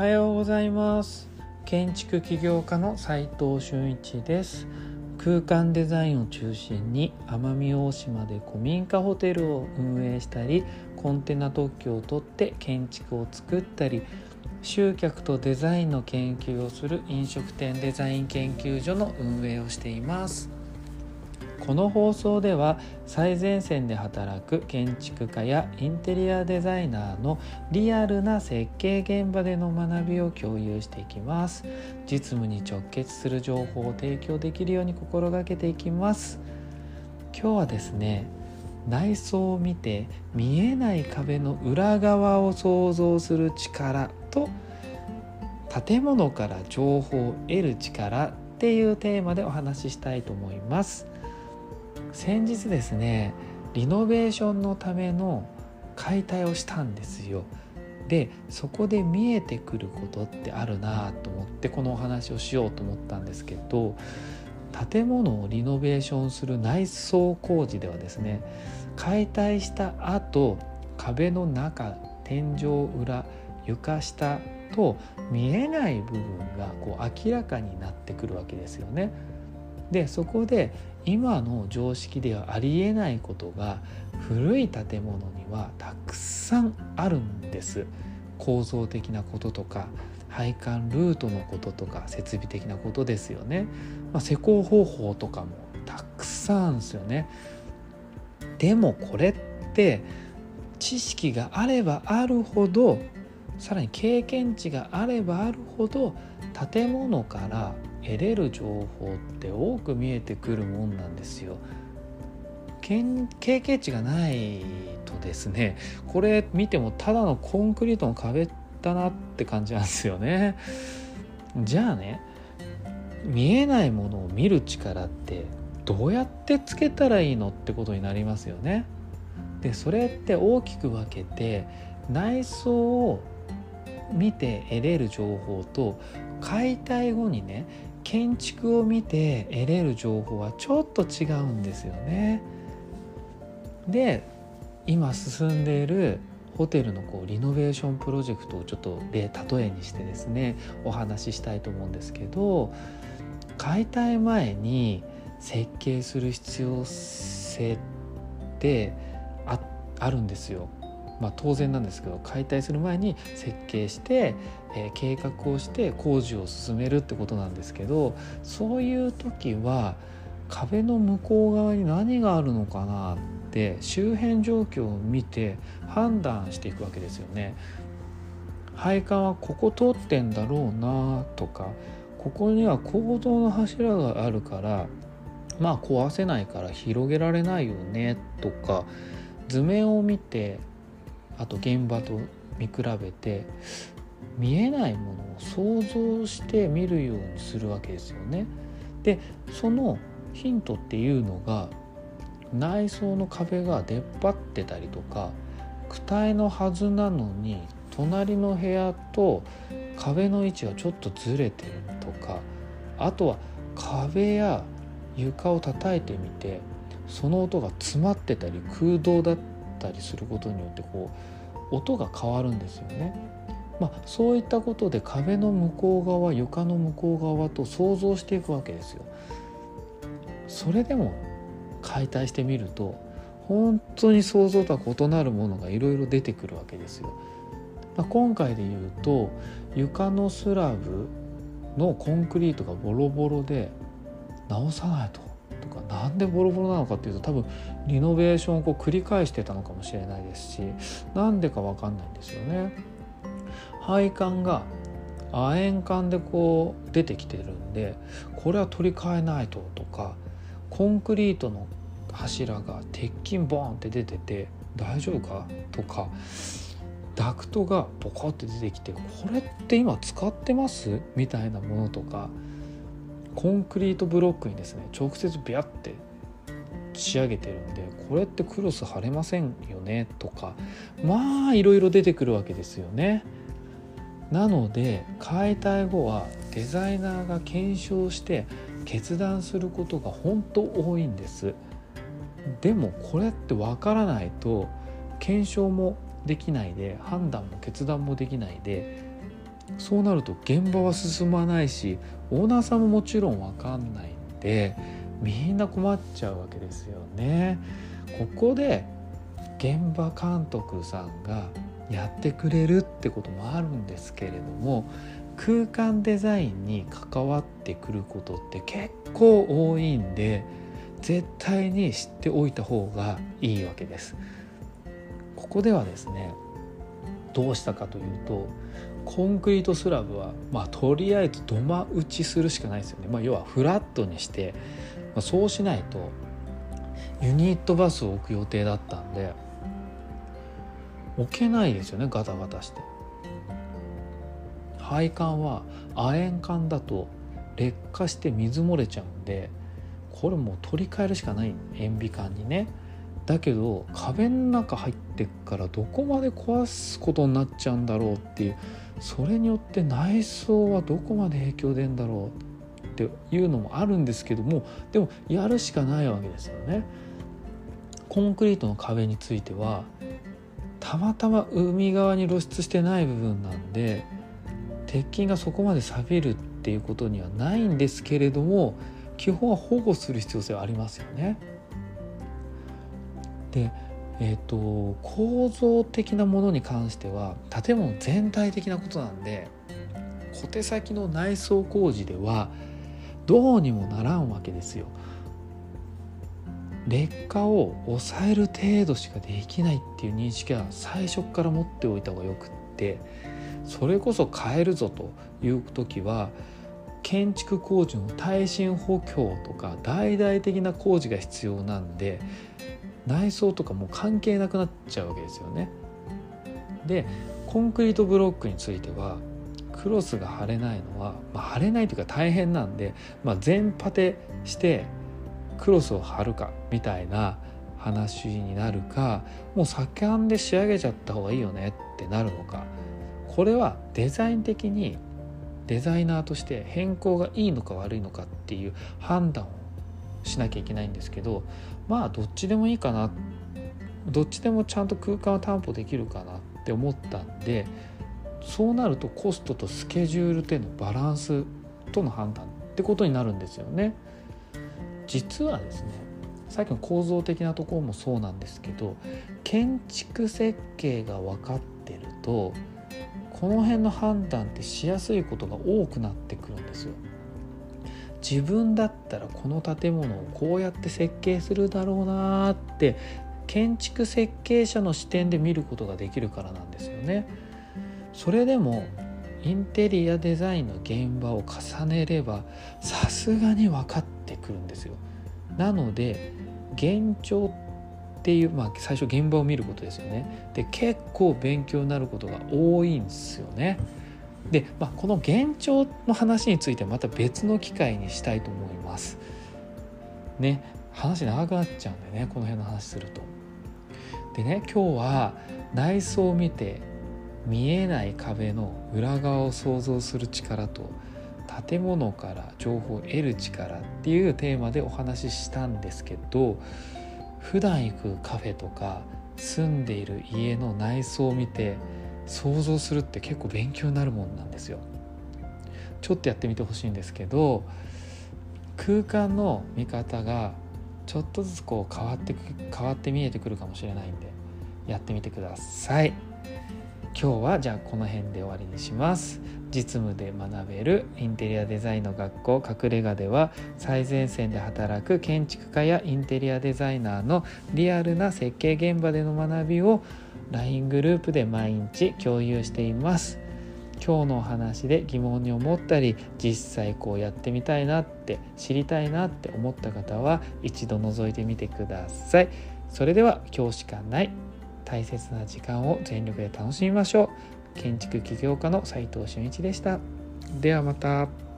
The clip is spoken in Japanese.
はようございます。建築起業家の斉藤俊一です。空間デザインを中心に奄美大島で古民家ホテルを運営したりコンテナ特許を取って建築を作ったり集客とデザインの研究をする飲食店デザイン研究所の運営をしています。この放送では最前線で働く建築家やインテリアデザイナーのリアルな設計現場での学びを共有していきます。実務に直結する情報を提供できるように心がけていきます。今日はですね内装を見て見えない壁の裏側を想像する力と建物から情報を得る力っていうテーマでお話ししたいと思います。先日ですねリノベーションのための解体をしたんですよでそこで見えてくることってあるなと思ってこのお話をしようと思ったんですけど建物をリノベーションする内装工事ではですね解体した後壁の中天井裏床下と見えない部分がこう明らかになってくるわけですよね。でそこで今の常識ではありえないことが古い建物にはたくさんあるんです。構造的なこととか配管ルートのこととか設備的なことですよね、まあ、施工方法とかもたくさんあるんですよね。でもこれって知識があればあるほどさらに経験値があればあるほど建物から得れる情報って多く見えてくるもんなんですよ。経験値がないとですねこれ見てもただのコンクリートの壁だなって感じなんですよね。じゃあね見えないものを見る力ってどうやってつけたらいいのってことになりますよね。でそれって大きく分けて内装を見て得れる情報と解体後にね建築を見て得れる情報はちょっと違うんですよね。で今進んでいるホテルのこうリノベーションプロジェクトをちょっと例えにしてですねお話ししたいと思うんですけど解体前に設計する必要性ってあるんですよ。まあ、当然なんですけど解体する前に設計して、えー、計画をして工事を進めるってことなんですけどそういう時は壁の向こう側に何があるのかなって周辺状況を見て判断していくわけですよね。配管はここ通ってんだろうなとかここには構造の柱があるからまあ壊せないから広げられないよねとか図面を見てあと現場と見比べて見えないものを想像して見るようにするわけですよね。でそのヒントっていうのが内装の壁が出っ張ってたりとか躯体のはずなのに隣の部屋と壁の位置がちょっとずれてるとかあとは壁や床を叩いてみてその音が詰まってたり空洞だったりすることによってこう音が変わるんですよね。まあ、そういったことで壁の向こう側床の向こう側と想像していくわけですよ。それでも解体してみると本当に想像とは異なるものがいろいろ出てくるわけですよ。まあ、今回で言うと床のスラブのコンクリートがボロボロで直さないとなんでボロボロなのかっていうと多分リノベーションをこう繰り返してたのかもしれないですしなんでか分かんないんですよね。配管が亜鉛管でこう出てきてるんでこれは取り替えないととかコンクリートの柱が鉄筋ボーンって出てて大丈夫かとかダクトがボコって出てきてこれって今使ってます？みたいなものとかコンクリートブロックにですね直接ビャって仕上げてるんでこれってクロス貼れませんよね？とかまあいろいろ出てくるわけですよね。なので解体後はデザイナーが検証して決断することが本当多いんですでもこれって分からないと検証もできないで判断も決断もできないでそうなると現場は進まないしオーナーさんももちろん分かんないんでみんな困っちゃうわけですよね。ここで現場監督さんがやってくれるってこともあるんですけれども空間デザインに関わってくることって結構多いんで絶対に知っておいた方がいいわけです。ここではですねどうしたかというとコンクリートスラブは、まあ、とりあえず土間打ちするしかないですよね、まあ、要はフラットにして、まあ、そうしないとユニットバスを置く予定だったんで置けないですよねガタガタして。配管は亜鉛管だと劣化して水漏れちゃうんでこれもう取り替えるしかない塩ビ管にね。だけど壁の中入ってっからどこまで壊すことになっちゃうんだろうっていうそれによって内装はどこまで影響出るんだろうっていうのもあるんですけどもでもやるしかないわけですよね。コンクリートの壁についてはたまたま海側に露出してない部分なんで鉄筋がそこまで錆びるっていうことにはないんですけれども基本は保護する必要性はありますよね。で、えーと、構造的なものに関しては建物全体的なことなんで小手先の内装工事ではどうにもならんわけですよ。劣化を抑える程度しかできないっていう認識は最初から持っておいた方がよくってそれこそ変えるぞという時は建築工事の耐震補強とか大々的な工事が必要なんで内装とかも関係なくなっちゃうわけですよね。でコンクリートブロックについてはクロスが貼れないのは、まあ、貼れないというか大変なんで、まあ、全パテしてクロスを貼るかみたいな話になるかもう左官で仕上げちゃった方がいいよねってなるのかこれはデザイン的にデザイナーとして変更がいいのか悪いのかっていう判断をしなきゃいけないんですけどまあどっちでもいいかなどっちでもちゃんと空間を担保できるかなって思ったんでそうなるとコストとスケジュールでのバランスとの判断ってことになるんですよね。実はですねさっきの構造的なところもそうなんですけど建築設計が分かってるとこの辺の判断ってしやすいことが多くなってくるんですよ。自分だったらこの建物をこうやって設計するだろうなって建築設計者の視点で見ることができるからなんですよね。それでもインテリアデザインの現場を重ねればさすがに分かってくるんですよ。なので現状っていう、まあ、最初現場を見ることですよね。で結構勉強になることが多いんですよね。で、まあ、この現状の話についてはまた別の機会にしたいと思います。ね話長くなっちゃうんでねこの辺の話すると。でね今日は内装を見て見えない壁の裏側を想像する力と建物から情報を得る力っていうテーマでお話ししたんですけど普段行くカフェとか住んでいる家の内装を見て想像するって結構勉強になるもんなんですよ。ちょっとやってみてほしいんですけど空間の見方がちょっとずつこう変わって変わって見えてくるかもしれないんでやってみてください。今日はじゃあこの辺で終わりにします実務で学べるインテリアデザインの学校隠れ家では最前線で働く建築家やインテリアデザイナーのリアルな設計現場での学びを LINE グループで毎日共有しています。今日のお話で疑問に思ったり実際こうやってみたいなって知りたいなって思った方は一度覗いてみてください。それでは今日しかない大切な時間を全力で楽しみましょう。建築起業家の斉藤俊一でした。ではまた。